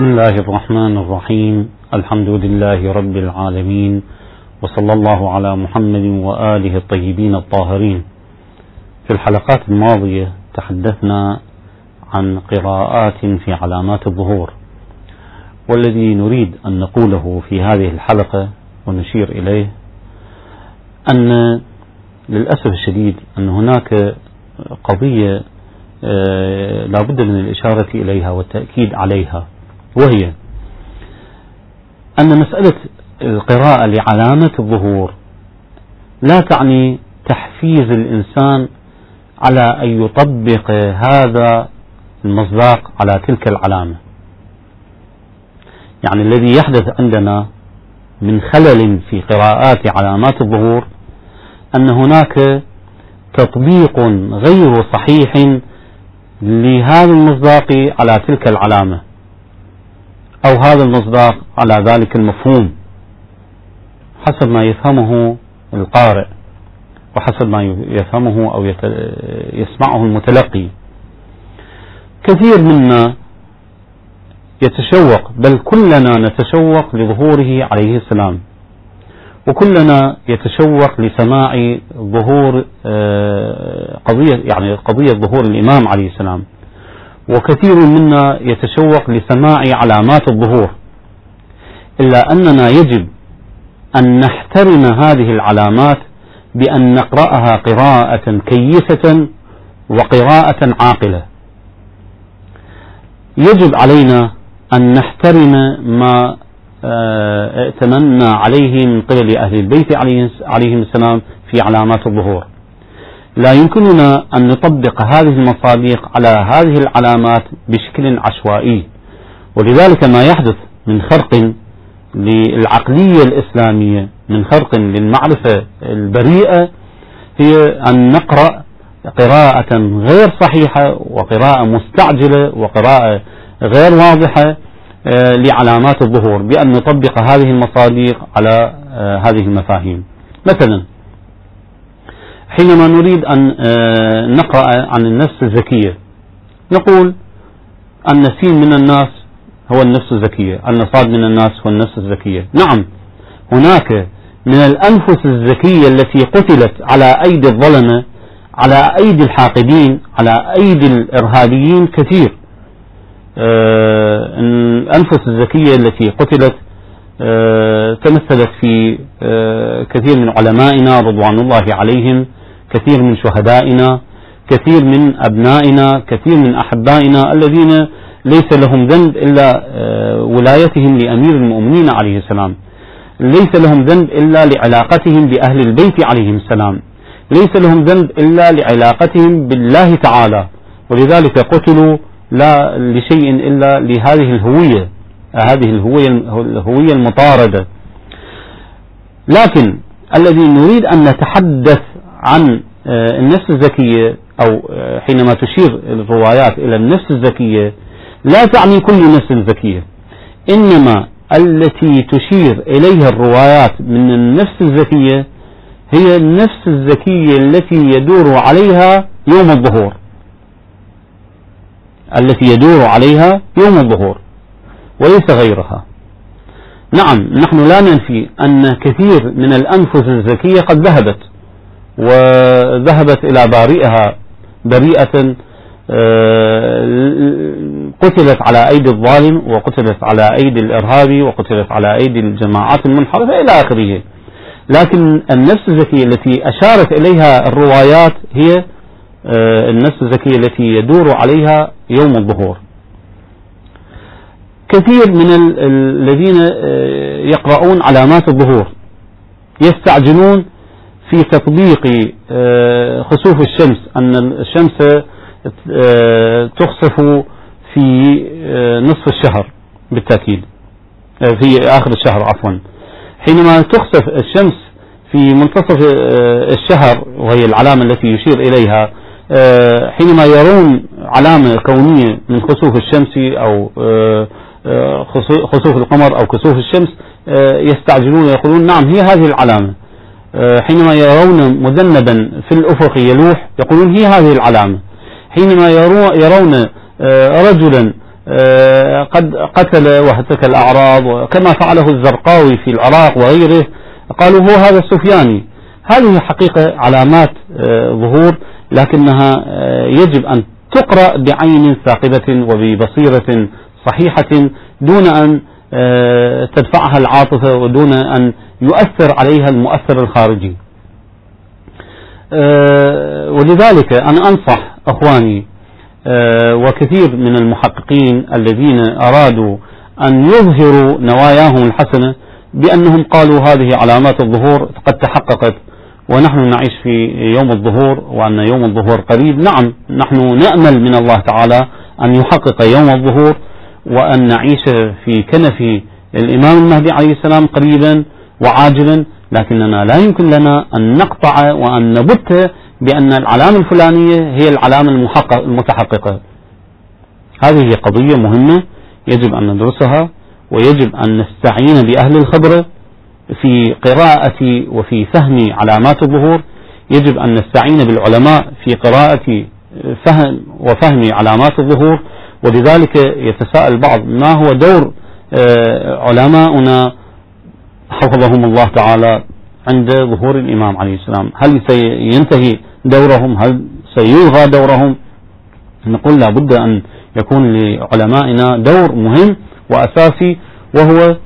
بسم الله الرحمن الرحيم. الحمد لله رب العالمين. وصلى الله على محمد وآله الطيبين الطاهرين. في الحلقات الماضية تحدثنا عن قراءات في علامات الظهور. والذي نريد أن نقوله في هذه الحلقة ونشير إليه أن للأسف الشديد أن هناك قضية آه، لا بد من الإشارة إليها والتأكيد عليها. وهي أن مسألة القراءة لعلامة الظهور لا تعني تحفيز الإنسان على أن يطبق هذا المصداق على تلك العلامة. يعني الذي يحدث عندنا من خلل في قراءات علامات الظهور أن هناك تطبيق غير صحيح لهذا المصداق على تلك العلامة. أو هذا المصداق على ذلك المفهوم حسب ما يفهمه القارئ وحسب ما يفهمه أو يسمعه المتلقي. كثير منا يتشوق بل كلنا نتشوق لظهوره عليه السلام. وكلنا يتشوق لسماع ظهور آه، قضية يعني قضية ظهور الإمام عليه السلام. وكثير منا يتشوق لسماع علامات الظهور إلا أننا يجب أن نحترم هذه العلامات بأن نقرأها قراءة كيسة وقراءة عاقلة. يجب علينا أن نحترم ما آه، ائتمنا عليه من قبل أهل البيت عليهم السلام في علامات الظهور. لا يمكننا أن نطبق هذه المصادق على هذه العلامات بشكل عشوائي. ولذلك ما يحدث من خرق للعقلية الإسلامية من خرق للمعرفة البريئة هي أن نقرأ قراءة غير صحيحة وقراءة مستعجلة وقراءة غير واضحة آه، لعلامات الظهور بأن نطبق هذه المصادق على آه، هذه المفاهيم. مثلا حينما نريد أن آه، نقرأ عن النفس الذكية نقول أن سين من الناس هو النفس الذكية أن صاد من الناس هو النفس الذكية نعم هناك من الأنفس الذكية التي قتلت على أيدي الظلمة على أيدي الحاقدين على أيدي الإرهابيين كثير. الأنفس آه، الذكية التي قتلت آه، تمثلت في كثير من علمائنا رضوان الله عليهم. كثير من شهدائنا كثير من أبنائنا كثير من أحبائنا الذين ليس لهم ذنب إلا ولايتهم لأمير المؤمنين عليه السلام. ليس لهم ذنب إلا لعلاقتهم بأهل البيت عليهم السلام. ليس لهم ذنب إلا لعلاقتهم بالله تعالى. ولذلك قتلوا لا لشيء إلا لهذه الهوية هذه الهوية الهوية المطاردة. لكن الذي نريد أن نتحدث عن آه، النفس الذكية أو آه، حينما تشير الروايات إلى النفس الذكية لا تعني كل نفس ذكية. إنما التي تشير إليها الروايات من النفس الذكية هي النفس الذكية التي يدور عليها يوم الظهور. التي يدور عليها يوم الظهور وليس غيرها. نعم نحن لا ننفي أن كثير من الأنفس الزكية قد ذهبت. وذهبت إلى بارئها بريئة آه، قتلت على أيدي الظالم وقتلت على أيدي الإرهابي وقتلت على أيدي الجماعات المنحرفة إلى آخره. لكن النفس الزكية التي أشارت إليها الروايات هي آه، النفس الذكية التي يدور عليها يوم الظهور. كثير من الذين آه، يقرؤون علامات الظهور يستعجلون في تطبيق آه، خسوف الشمس أن الشمس تخسف في نصف الشهر بالتأكيد. في آخر الشهر عفوا. حينما تخسف الشمس في منتصف الشهر وهي العلامة التي يشير إليها آه، حينما يرون علامة كونية من خسوف الشمس أو آه، آه، خسوف القمر أو كسوف الشمس يستعجلون ويقولون نعم هي هذه العلامة. حينما يرون مذنبا في الأفق يلوح يقولون هي هذه العلامة. حينما يرون رجلا قد قتل وهتك الأعراض وكما فعله الزرقاوي في العراق وغيره قالوا هو هذا السفياني. هذه حقيقة علامات ظهور لكنها يجب أن تقرأ بعين ثاقبة وببصيرة صحيحة دون أن آه، تدفعها العاطفة ودون أن يؤثر عليها المؤثر الخارجي. آه، ولذلك أنا أنصح أخواني آه، وكثير من المحققين الذين أرادوا أن يظهروا نواياهم الحسنة بأنهم قالوا هذه علامات الظهور قد تحققت ونحن نعيش في يوم الظهور وأن يوم الظهور قريب. نعم نحن نأمل من الله تعالى أن يحقق يوم الظهور. وأن نعيش في كنف الإمام المهدي عليه السلام قريبا وعاجلا لكننا لا يمكن لنا أن نقطع وأن نبت بأن العلامة الفلانية هي العلامة المتحققة. هذه قضية مهمة يجب أن ندرسها ويجب أن نستعين بأهل الخبرة في قراءة وفي فهم علامات الظهور. يجب أن نستعين بالعلماء في قراءة فهم وفهم علامات الظهور. ولذلك يتساءل البعض ما هو دور آه، علماؤنا حفظهم الله تعالى عند ظهور الإمام عليه السلام. هل سينتهي دورهم؟ هل سيلغى دورهم؟ نقول لابد أن يكون لعلمائنا دور مهم وأساسي وهو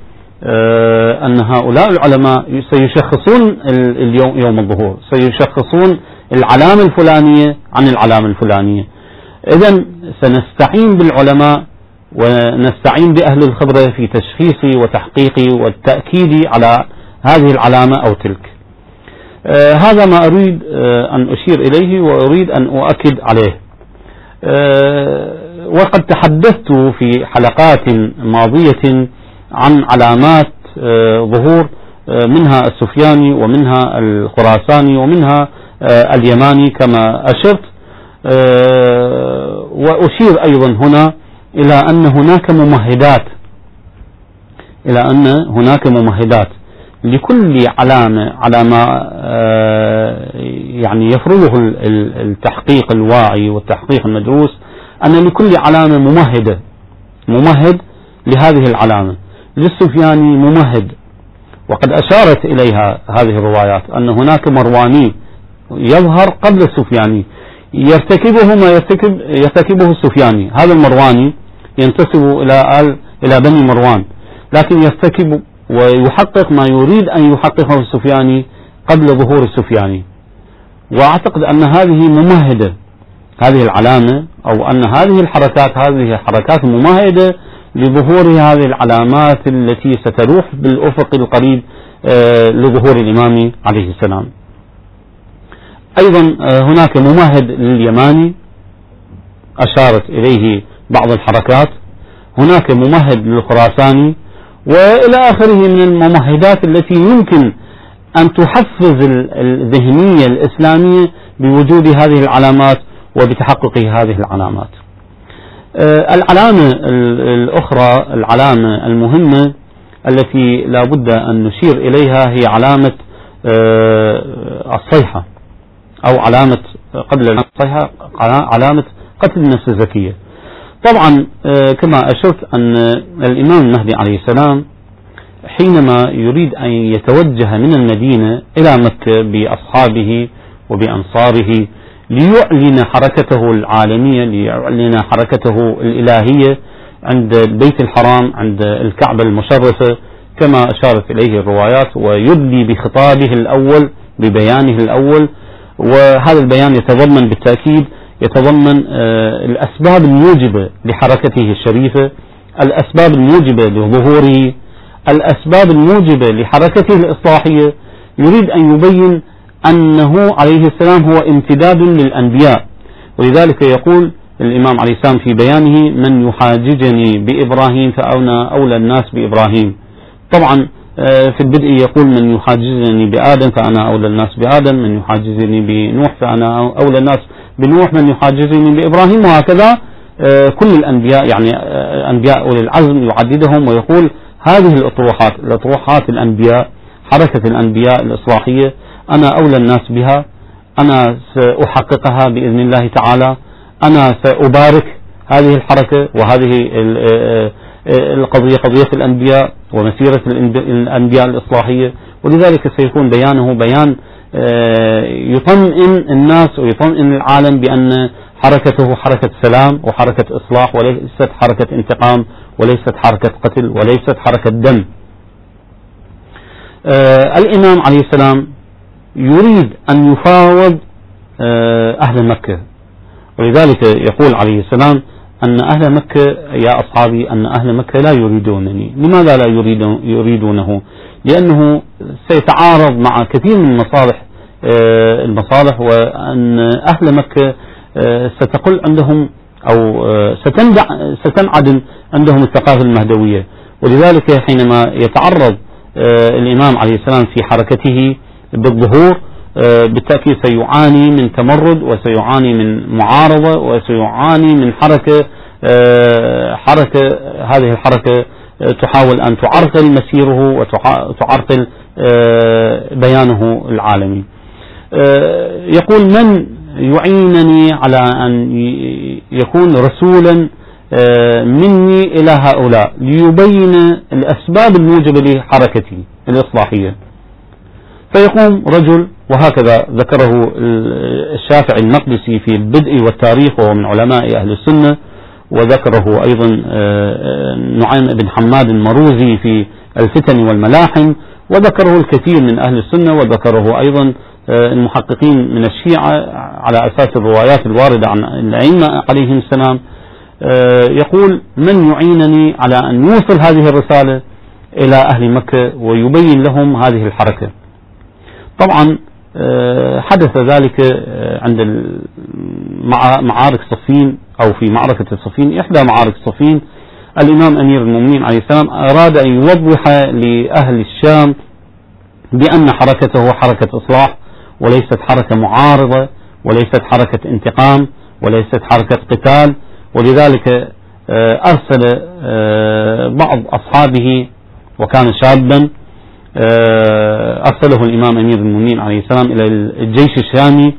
آه، أن هؤلاء العلماء سيشخصون اليوم يوم الظهور سيشخصون العلامة الفلانية عن العلامة الفلانية. إذا سنستعين بالعلماء ونستعين بأهل الخبرة في تشخيص وتحقيق والتأكيد على هذه العلامة أو تلك. آه هذا ما أريد آه أن أشير إليه وأريد أن أؤكد عليه. آه وقد تحدثت في حلقات ماضية عن علامات آه ظهور آه منها السفياني ومنها الخراساني ومنها آه اليماني كما أشرت. وأشير أيضا هنا إلى أن هناك ممهدات إلى أن هناك ممهدات لكل علامة على ما آه، يعني يفرضه التحقيق الواعي والتحقيق المدروس أن لكل علامة ممهدة ممهد لهذه العلامة. للسفياني ممهد وقد أشارت إليها هذه الروايات أن هناك مرواني يظهر قبل السفياني. يرتكبه ما يرتكب يرتكبه السفياني. هذا المرواني ينتسب إلى آل إلى بني مروان. لكن يرتكب ويحقق ما يريد أن يحققه السفياني قبل ظهور السفياني. وأعتقد أن هذه ممهدة. هذه العلامة أو أن هذه الحركات هذه حركات ممهدة لظهور هذه العلامات التي ستروح بالأفق القريب آه، لظهور الإمام عليه السلام. أيضا آه، هناك ممهد لليماني أشارت إليه بعض الحركات. هناك ممهد للخراساني وإلى آخره من الممهدات التي يمكن أن تحفز الذهنية الإسلامية بوجود هذه العلامات وبتحقق هذه العلامات. آه، العلامة الأخرى العلامة المهمة التي لا بد أن نشير إليها هي علامة آه، الصيحة. أو علامة قبل الصيحة علامة قتل النفس الزكية. طبعا آه، كما أشرت أن الإمام المهدي عليه السلام حينما يريد أن يتوجه من المدينة إلى مكة بأصحابه وبأنصاره ليعلن حركته العالمية ليعلن حركته الإلهية عند البيت الحرام عند الكعبة المشرفة كما أشارت إليه الروايات ويدلي بخطابه الأول ببيانه الأول وهذا البيان يتضمن بالتأكيد يتضمن آه، الأسباب الموجبة لحركته الشريفة الأسباب الموجبة لظهوره الأسباب الموجبة لحركته الإصلاحية. يريد أن يبين أنه عليه السلام هو امتداد للأنبياء. ولذلك يقول الإمام عليه السلام في بيانه من يحاججني بإبراهيم فأنا أولى الناس بإبراهيم. طبعا في البدء يقول من يحاجزني بآدم فأنا أولى الناس بآدم من يحاجزني بنوح فأنا أولى الناس بنوح من يحاجزني بإبراهيم وهكذا. آه، كل الأنبياء يعني آه، أنبياء أولي العزم يعددهم ويقول هذه الأطروحات الأطروحات الأنبياء حركة الأنبياء الإصلاحية أنا أولى الناس بها أنا سأحققها بإذن الله تعالى أنا سأبارك هذه الحركة وهذه القضية قضية الأنبياء ومسيرة الأنبياء الإصلاحية. ولذلك سيكون بيانه بيان يطمئن الناس ويطمئن العالم بأن حركته حركة سلام وحركة إصلاح وليست حركة انتقام وليست حركة قتل وليست حركة دم. آه الإمام عليه السلام يريد أن يفاوض آه أهل مكة. ولذلك يقول عليه السلام أن أهل مكة يا أصحابي أن أهل مكة لا يريدونني. لماذا لا يريدونه؟ لأنه سيتعارض مع كثير من مصالح آه المصالح وأن أهل مكة آه، ستقل عندهم أو آه، ستنعدم عندهم الثقافة المهدوية. ولذلك حينما يتعرض الإمام عليه السلام في حركته بالظهور بالتأكيد سيعاني من تمرد وسيعاني من معارضة وسيعاني من حركة حركة هذه الحركة تحاول أن تعرقل مسيره وتعرقل بيانه العالمي. يقول من يعينني على أن يكون رسولا آه، مني إلى هؤلاء ليبين الأسباب الموجبة لحركتي الإصلاحية؟ فيقوم رجل وهكذا ذكره الشافعي المقدسي في البدء والتاريخ وهو من علماء أهل السنة وذكره أيضا آه، نعيم بن حماد المروزي في الفتن والملاحم وذكره الكثير من أهل السنة وذكره أيضا آه، المحققين من الشيعة على أساس الروايات الواردة عن الأئمة عليهم السلام. آه، يقول من يعينني على أن يوصل هذه الرسالة إلى أهل مكة ويبين لهم هذه الحركة؟ طبعا آه، حدث ذلك عند معارك صفين أو في معركة صفين إحدى معارك صفين. الإمام أمير المؤمنين عليه السلام أراد أن يوضح لأهل الشام بأن حركته حركة إصلاح وليست حركة معارضة وليست حركة انتقام وليست حركة قتال. ولذلك آه، أرسل آه، بعض أصحابه وكان شابا آه، أرسله الإمام أمير المؤمنين عليه السلام إلى الجيش الشامي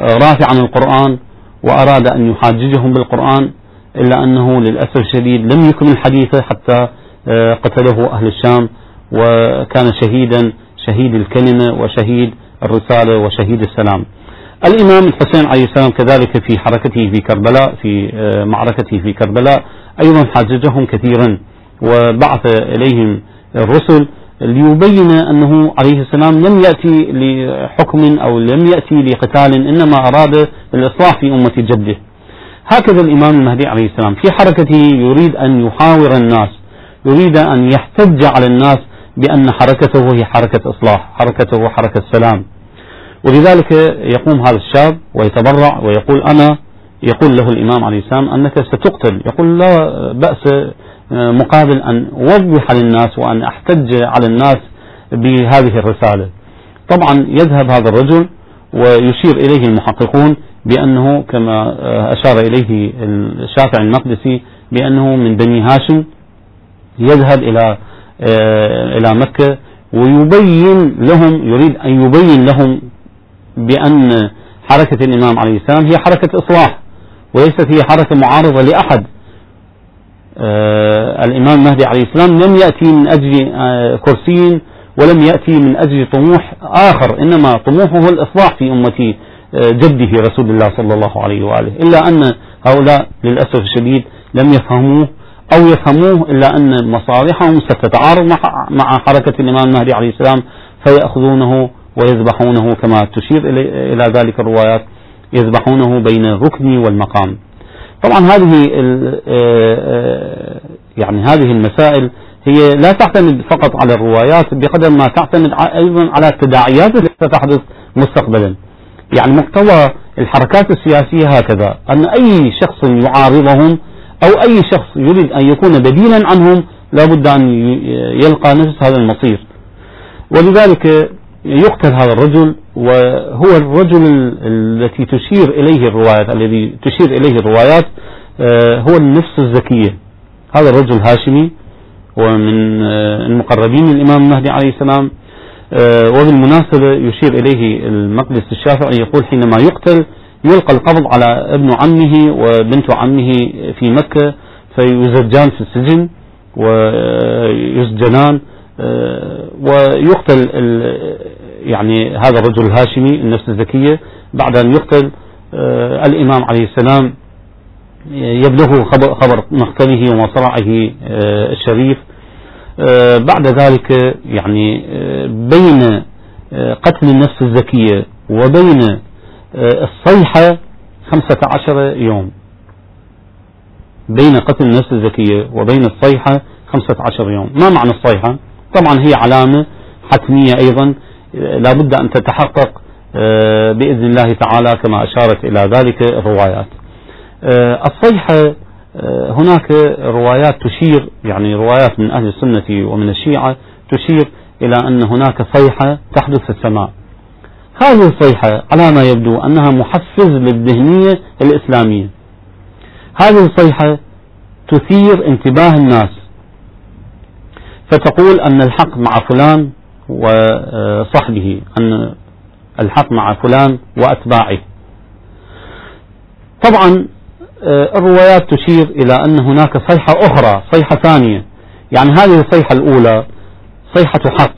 رافعا القرآن وأراد أن يحاججهم بالقرآن إلا أنه للأسف الشديد لم يكمل حديثه حتى قتله أهل الشام وكان شهيدا شهيد الكلمة وشهيد الرسالة وشهيد السلام. الإمام الحسين عليه السلام كذلك في حركته في كربلاء في آه، معركته في كربلاء أيضا حاججهم كثيرا وبعث إليهم الرسل ليبين أنه عليه السلام لم يأتي لحكم أو لم يأتي لقتال إنما أراد الإصلاح في أمة جده. هكذا الإمام المهدي عليه السلام في حركته يريد أن يحاور الناس يريد أن يحتج على الناس بأن حركته هي حركة إصلاح حركته حركة سلام. ولذلك يقوم هذا الشاب ويتبرع ويقول أنا يقول له الإمام عليه السلام أنك ستقتل. يقول لا بأس مقابل أن أوضح للناس وأن أحتج على الناس بهذه الرسالة. طبعا يذهب هذا الرجل ويشير إليه المحققون بأنه كما أشار إليه الشافعي المقدسي بأنه من بني هاشم يذهب إلى آه، إلى مكة ويبين لهم يريد أن يبين لهم بأن حركة الإمام عليه السلام هي حركة إصلاح وليست هي حركة معارضة لأحد. آه الإمام المهدي عليه السلام لم يأتي من أجل آه كرسي ولم يأتي من أجل طموح آخر إنما طموحه الإصلاح في أمة آه جده رسول الله صلى الله عليه وآله. إلا أن هؤلاء للأسف الشديد لم يفهموه أو يفهموه إلا أن مصالحهم ستتعارض مع حركة الإمام المهدي عليه السلام فيأخذونه ويذبحونه كما تشير إلى ذلك الروايات يذبحونه بين الركن والمقام. طبعا هذه آه، آه، يعني هذه المسائل هي لا تعتمد فقط على الروايات بقدر ما تعتمد أيضا على التداعيات التي ستحدث مستقبلا. يعني مقتضى الحركات السياسية هكذا أن أي شخص يعارضهم أو أي شخص يريد أن يكون بديلا عنهم لابد أن يلقى نفس هذا المصير. ولذلك يقتل هذا الرجل وهو الرجل التي تشير إليه الروايات الذي تشير إليه الروايات آه، هو النفس الزكية. هذا الرجل هاشمي ومن آه، المقربين من الإمام المهدي عليه السلام آه، وبالمناسبة يشير إليه المقدس الشافعي يقول حينما يقتل يلقى القبض على ابن عمه وبنت عمه في مكة فيزجان في السجن ويسجنان ويقتل يعني هذا الرجل الهاشمي النفس الزكية بعد أن يقتل الإمام عليه السلام يبلغه خبر, مقتله ومصرعه الشريف. بعد ذلك يعني بين قتل النفس الزكية وبين الصيحة خمسة عشر يوم. بين قتل النفس الزكية وبين الصيحة خمسة عشر يوم. ما معنى الصيحة؟ طبعا هي علامة حتمية أيضا. لا بد أن تتحقق بإذن الله تعالى كما أشارت إلى ذلك الروايات. الصيحة هناك روايات تشير يعني روايات من أهل السنة ومن الشيعة تشير إلى أن هناك صيحة تحدث في السماء. هذه الصيحة على ما يبدو أنها محفز للذهنية الإسلامية. هذه الصيحة تثير انتباه الناس فتقول أن الحق مع فلان وصحبه أن الحق مع فلان وأتباعه. طبعا الروايات تشير إلى أن هناك صيحة أخرى صيحة ثانية. يعني هذه الصيحة الأولى صيحة حق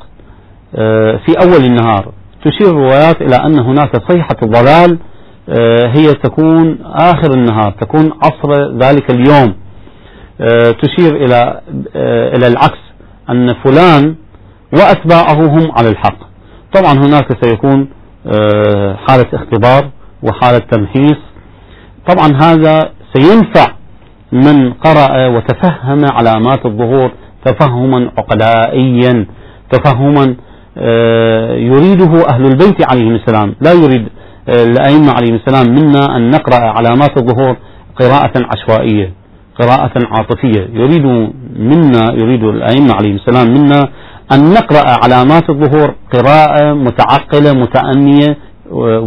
في أول النهار. تشير الروايات إلى أن هناك صيحة ضلال آه، هي تكون آخر النهار تكون عصر ذلك اليوم. آه، تشير إلى آه، إلى العكس. أن فلان وأتباعه هم على الحق. طبعا هناك سيكون حالة اختبار وحالة تمحيص. طبعا هذا سينفع من قرأ وتفهم علامات الظهور تفهما عقلائيا تفهما يريده أهل البيت عليهم السلام. لا يريد الأئمة عليهم السلام منا أن نقرأ علامات الظهور قراءة عشوائية قراءة عاطفية. يريد منا يريد الأئمة عليهم السلام منا أن نقرأ علامات الظهور قراءة متعقلة متأنية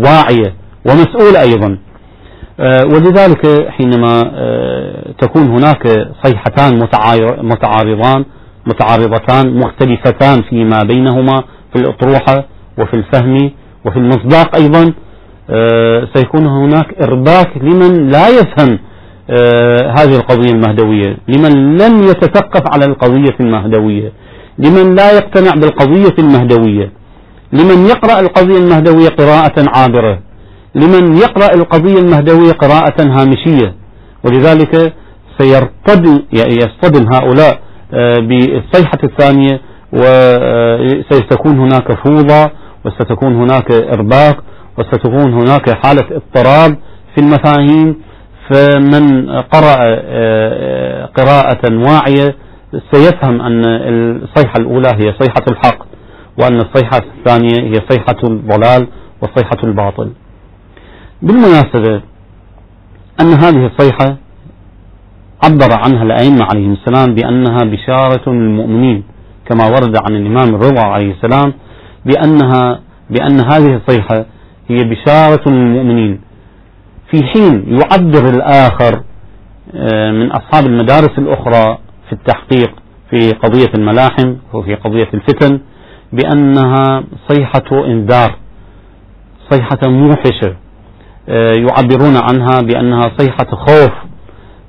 واعية ومسؤولة أيضا. ولذلك حينما تكون هناك صيحتان متعارضان متعارضتان مختلفتان فيما بينهما في الأطروحة وفي الفهم وفي المصداق أيضا آه، سيكون هناك إرباك لمن لا يفهم آه، هذه القضية المهدوية. لمن لم يتثقف على القضية المهدوية. لمن لا يقتنع بالقضية المهدوية. لمن يقرأ القضية المهدوية قراءة عابرة. لمن يقرأ القضية المهدوية قراءة هامشية. ولذلك سيرتد يصطدم هؤلاء آه، بالصيحة الثانية وستكون هناك فوضى وستكون هناك إرباك وستكون هناك حالة اضطراب في المفاهيم. فمن قرأ آه، قراءة واعية سيفهم أن الصيحة الأولى هي صيحة الحق وأن الصيحة الثانية هي صيحة الضلال وصيحة الباطل. بالمناسبة أن هذه الصيحة عبر عنها الأئمة عليهم السلام بأنها بشارة للمؤمنين كما ورد عن الإمام الرضا عليه السلام بأنها بأن هذه الصيحة هي بشارة للمؤمنين. في حين يعبر الآخر آه، من أصحاب المدارس الأخرى في التحقيق في قضية الملاحم وفي قضية الفتن بأنها صيحة إنذار صيحة موحشة آه، يعبرون عنها بأنها صيحة خوف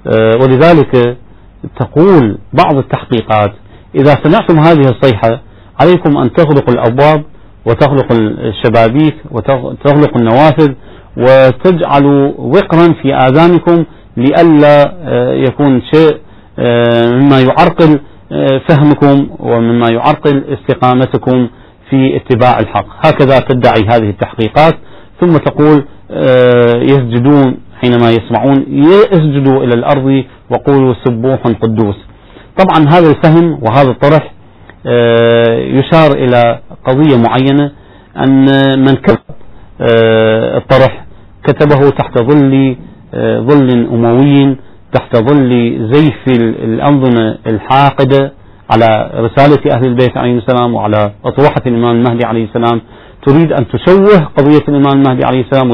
آه، ولذلك تقول بعض التحقيقات إذا سمعتم هذه الصيحة عليكم أن تغلقوا الأبواب وتغلق الشبابيك وتغلق النوافذ وتجعلوا وقرا في آذانكم لئلا آه، يكون شيء آه، مما يعرقل آه، فهمكم ومما يعرقل استقامتكم في اتباع الحق. هكذا تدعي هذه التحقيقات. ثم تقول يسجدون حينما يسمعون يسجدوا إلى الأرض وقولوا سبوح قدوس. طبعا هذا الفهم وهذا الطرح يشار إلى قضية معينة أن من كتب آه، الطرح كتبه تحت ظل آه، ظل أموي تحت ظل زيف الأنظمة الحاقدة على رسالة أهل البيت عليه السلام وعلى أطروحة الإمام المهدي عليه السلام. تريد أن تشوه قضية الإمام المهدي عليه السلام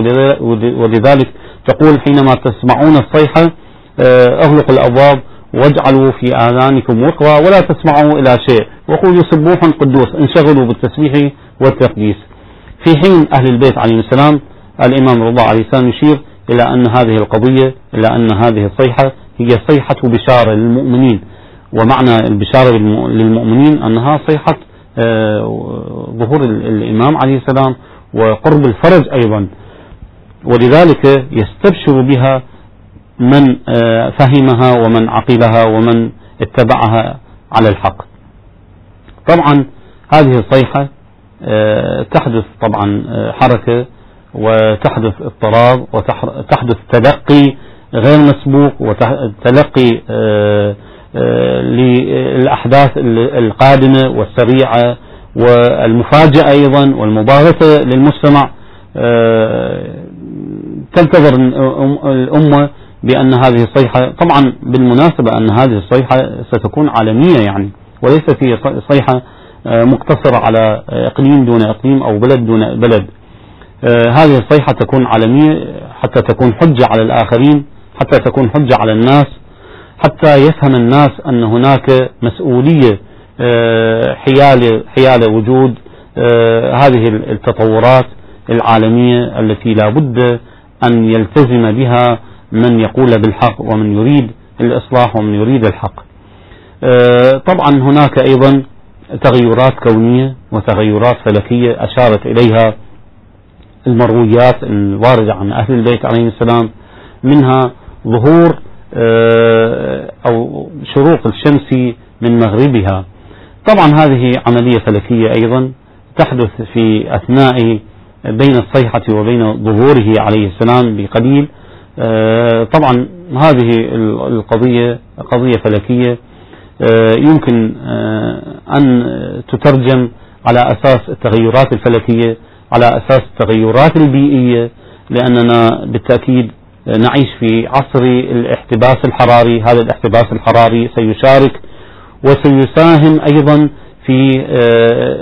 ولذلك تقول حينما تسمعون الصيحة آه، أغلقوا الأبواب واجعلوا في آذانكم وقرا ولا تسمعوا إلى شيء وقولوا سبوح قدوس انشغلوا بالتسبيح والتقديس. في حين أهل البيت عليهم السلام الإمام رضا عليه السلام يشير إلى أن هذه القضية إلى أن هذه الصيحة هي صيحة بشارة للمؤمنين. ومعنى البشارة للمؤمنين أنها صيحة آه، ظهور الإمام عليه السلام وقرب الفرج أيضا. ولذلك يستبشر بها من آه، فهمها ومن عقلها ومن اتبعها على الحق. طبعا هذه الصيحة آه، تحدث طبعا حركة وتحدث اضطراب وتحدث تلقي غير مسبوق وتلقي آه، للأحداث القادمة والسريعة والمفاجأة أيضا والمباغتة للمجتمع. آه، تنتظر الأمة بأن هذه الصيحة طبعا بالمناسبة أن هذه الصيحة ستكون عالمية يعني وليست هي صيحة آه، مقتصرة على إقليم دون إقليم أو بلد دون بلد. هذه الصيحة تكون عالمية حتى تكون حجة على الآخرين حتى تكون حجة على الناس حتى يفهم الناس أن هناك مسؤولية آه، حيال حيال وجود آه، هذه التطورات العالمية التي لا بد أن يلتزم بها من يقول بالحق ومن يريد الإصلاح ومن يريد الحق. آه، طبعا هناك أيضا تغيرات كونية وتغيرات فلكية أشارت إليها المرويات الواردة عن أهل البيت عليهم السلام منها ظهور آه، أو شروق الشمس من مغربها. طبعا هذه عملية فلكية أيضا تحدث في أثناء بين الصيحة وبين ظهوره عليه السلام بقليل طبعا هذه القضية قضية فلكية. آه، يمكن أن تترجم على أساس التغيرات الفلكية على أساس التغيرات البيئية لأننا بالتأكيد نعيش في عصر الاحتباس الحراري. هذا الاحتباس الحراري سيشارك وسيساهم أيضا في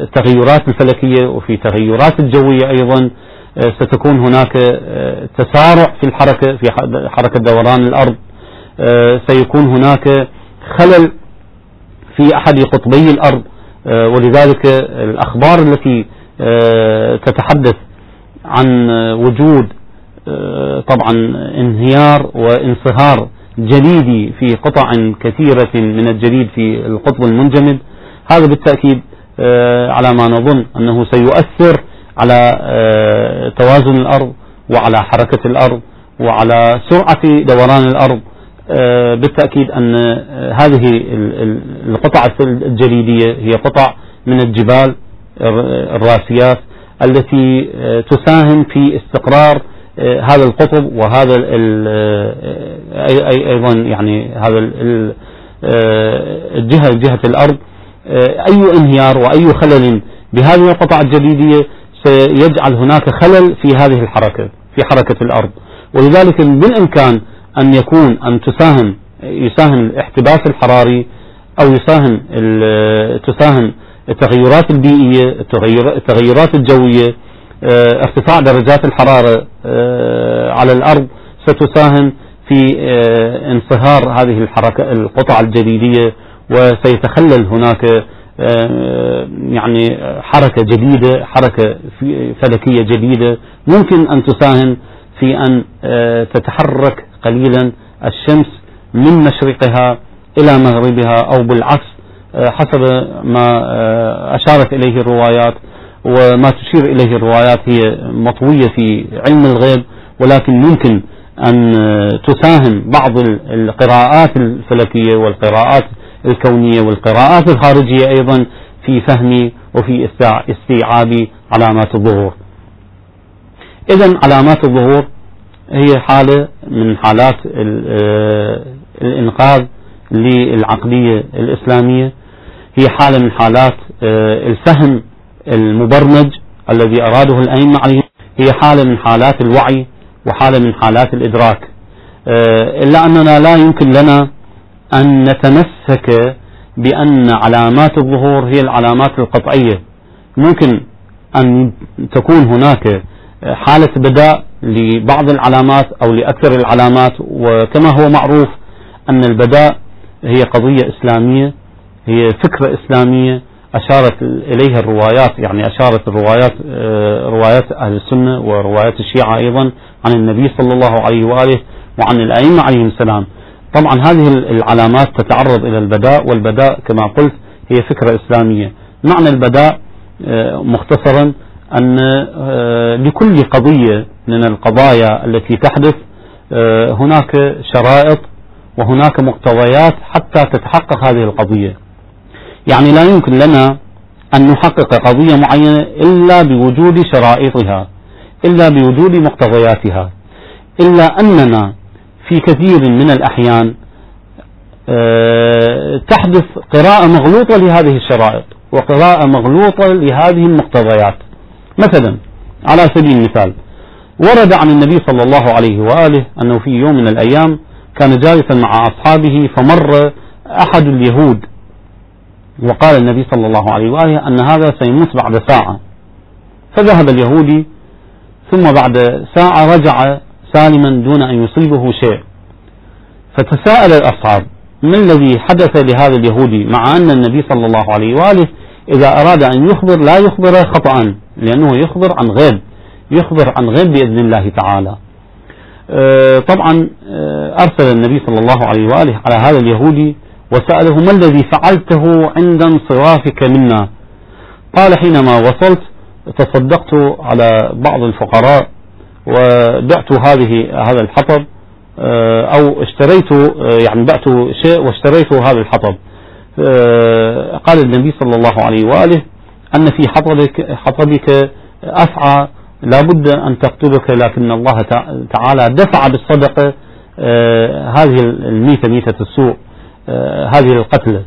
التغيرات آه، الفلكية وفي التغيرات الجوية أيضا. آه، ستكون هناك آه، تسارع في الحركة في حركة دوران الأرض. سيكون هناك خلل في أحد قطبي الأرض. ولذلك الأخبار التي تتحدث عن وجود طبعا انهيار وانصهار جليدي في قطع كثيرة من الجليد في القطب المنجمد. هذا بالتأكيد آه، على ما نظن أنه سيؤثر على آه، توازن الأرض وعلى حركة الأرض وعلى سرعة دوران الأرض. آه، بالتأكيد أن هذه القطع الجليدية هي قطع من الجبال الراسيات التي تساهم في استقرار آه، هذا القطب وهذا آه، أيضا يعني هذا آه، الجهة جهة الأرض. أي انهيار وأي خلل بهذه القطع الجليدية سيجعل هناك خلل في هذه الحركة في حركة الأرض. ولذلك بالامكان أن يكون أن تساهم يساهم الاحتباس الحراري أو يساهم تساهم التغيرات البيئية التغيرات الجوية آه، ارتفاع درجات الحرارة آه، على الأرض ستساهم في آه، انصهار هذه الحركة القطع الجليدية وسيتخلل هناك يعني حركة جديدة حركة فلكية جديدة. ممكن أن تساهم في أن تتحرك قليلا الشمس من مشرقها إلى مغربها أو بالعكس حسب ما أشارت إليه الروايات وما تشير إليه الروايات. هي مطوية في علم الغيب ولكن ممكن أن تساهم بعض القراءات الفلكية والقراءات الكونية والقراءات الخارجية أيضا في فهم وفي استيعاب علامات الظهور. إذا علامات الظهور هي حالة من حالات الإنقاذ للعقلية الإسلامية. هي حالة من حالات الفهم المبرمج الذي أراده الأئمة عليه هي حالة من حالات الوعي وحالة من حالات الإدراك. آه، إلا أننا لا يمكن لنا أن نتمسك بأن علامات الظهور هي العلامات القطعية. ممكن أن تكون هناك حالة بداء لبعض العلامات أو لأكثر العلامات وكما هو معروف أن البداء هي قضية إسلامية هي فكرة إسلامية أشارت إليها الروايات يعني أشارت الروايات آه، روايات أهل السنة وروايات الشيعة أيضا عن النبي صلى الله عليه وآله وعن الأئمة عليهم السلام. طبعا هذه العلامات تتعرض إلى البداء والبداء كما قلت هي فكرة إسلامية. معنى البداء آه، مختصرا أن آه، لكل قضية من القضايا التي تحدث هناك شرائط وهناك مقتضيات حتى تتحقق هذه القضية. يعني لا يمكن لنا أن نحقق قضية معينة إلا بوجود شرائطها إلا بوجود مقتضياتها إلا أننا في كثير من الأحيان آه، تحدث قراءة مغلوطة لهذه الشرائط وقراءة مغلوطة لهذه المقتضيات. مثلا على سبيل المثال ورد عن النبي صلى الله عليه وآله أنه في يوم من الأيام كان جالسا مع أصحابه فمر أحد اليهود وقال النبي صلى الله عليه وآله أن هذا سيموت بعد ساعة. فذهب اليهودي ثم بعد ساعة رجع سالما دون أن يصيبه شيء. فتساءل الأصحاب ما الذي حدث لهذا اليهودي مع أن النبي صلى الله عليه وآله إذا أراد أن يخبر لا يخبر خطأ؟ لأنه يخبر عن غيب يخبر عن غيب بإذن الله تعالى. آه، طبعا آه، أرسل النبي صلى الله عليه وآله على هذا اليهودي وسأله ما الذي فعلته عند انصرافك منا؟ قال حينما وصلت تصدقت على بعض الفقراء وبعت هذه هذا الحطب آه، أو اشتريت آه، يعني بعت شيء واشتريت هذا الحطب. آه، قال النبي صلى الله عليه وآله أن في حطبك, حطبك أفعى لا بد أن تقتلك لكن الله تعالى دفع بالصدقة هذه الميتة ميتة السوء هذه القتلة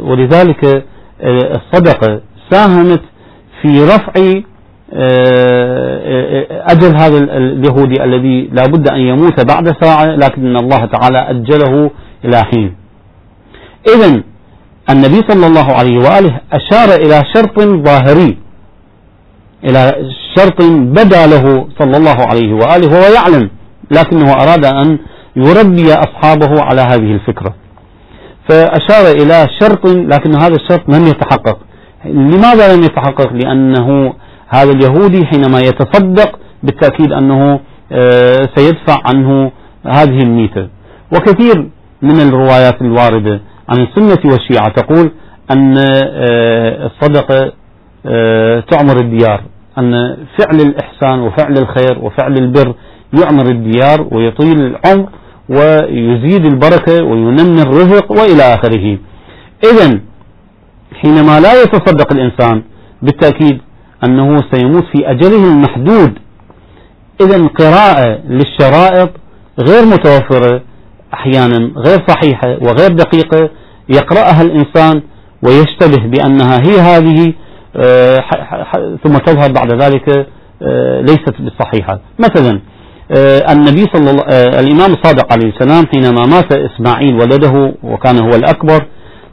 ولذلك الصدقة ساهمت في رفع أجل هذا اليهودي الذي لا بد أن يموت بعد ساعة لكن الله تعالى أجله إلى حين. إذا النبي صلى الله عليه وآله أشار إلى شرط ظاهري إلى شرط بدا له صلى الله عليه وآله وهو يعلم لكنه أراد أن يربي أصحابه على هذه الفكرة. فأشار إلى شرط لكن هذا الشرط لم يتحقق. لماذا لم يتحقق؟ لأنه هذا اليهودي حينما يتصدق بالتأكيد أنه آه، سيدفع عنه هذه الميتة. وكثير من الروايات الواردة عن السنة والشيعة تقول أن آه، الصدقة آه، تعمر الديار أن فعل الإحسان وفعل الخير وفعل البر يعمر الديار ويطيل العمر ويزيد البركة وينمي الرزق وإلى آخره. إذا حينما لا يتصدق الإنسان بالتأكيد أنه سيموت في أجله المحدود. إذا قراءة للشرائط غير متوفرة أحيانا غير صحيحة وغير دقيقة يقرأها الإنسان ويشتبه بأنها هي هذه آه، ثم تظهر بعد ذلك آه، ليست بالصحيحة مثلا آه، النبي صلى الله الإمام الصادق عليه السلام حينما مات إسماعيل ولده وكان هو الأكبر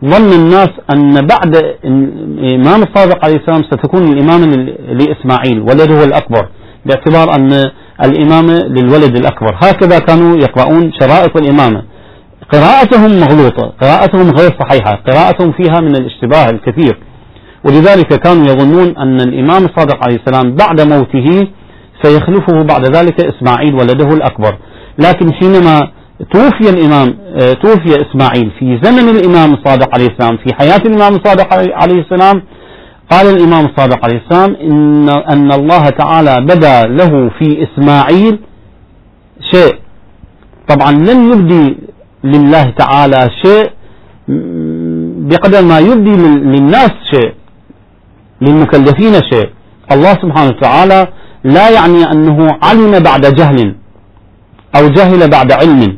ظن الناس أن بعد الإمام الصادق عليه السلام ستكون الإمامة لإسماعيل ولده الأكبر باعتبار أن الإمامة للولد الأكبر. هكذا كانوا يقرؤون شرائط الإمامة قراءتهم مغلوطة قراءتهم غير صحيحة قراءتهم فيها من الاشتباه الكثير. ولذلك كانوا يظنون أن الإمام الصادق عليه السلام بعد موته سيخلفه بعد ذلك إسماعيل ولده الأكبر. لكن حينما توفي الإمام آه، توفي إسماعيل في زمن الإمام الصادق عليه السلام في حياة الإمام الصادق عليه السلام. قال الإمام الصادق عليه السلام إن, أن الله تعالى بدا له في إسماعيل شيء. طبعا لم يبدي لله تعالى شيء بقدر ما يبدي للناس شيء للمكلفين شيء. الله سبحانه وتعالى لا يعني أنه علم بعد جهل أو جهل بعد علم.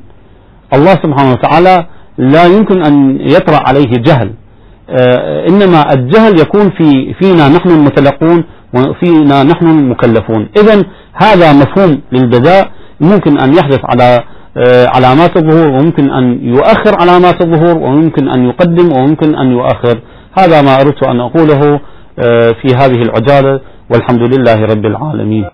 الله سبحانه وتعالى لا يمكن أن يطرأ عليه جهل. آه، إنما الجهل يكون في فينا نحن المتلقون وفينا نحن المكلفون. إذا هذا مفهوم للبداء ممكن أن يحدث على آه، علامات الظهور وممكن أن يؤخر علامات الظهور وممكن أن يقدم وممكن أن يؤخر. هذا ما أردت أن أقوله آه، في هذه العجالة والحمد لله رب العالمين.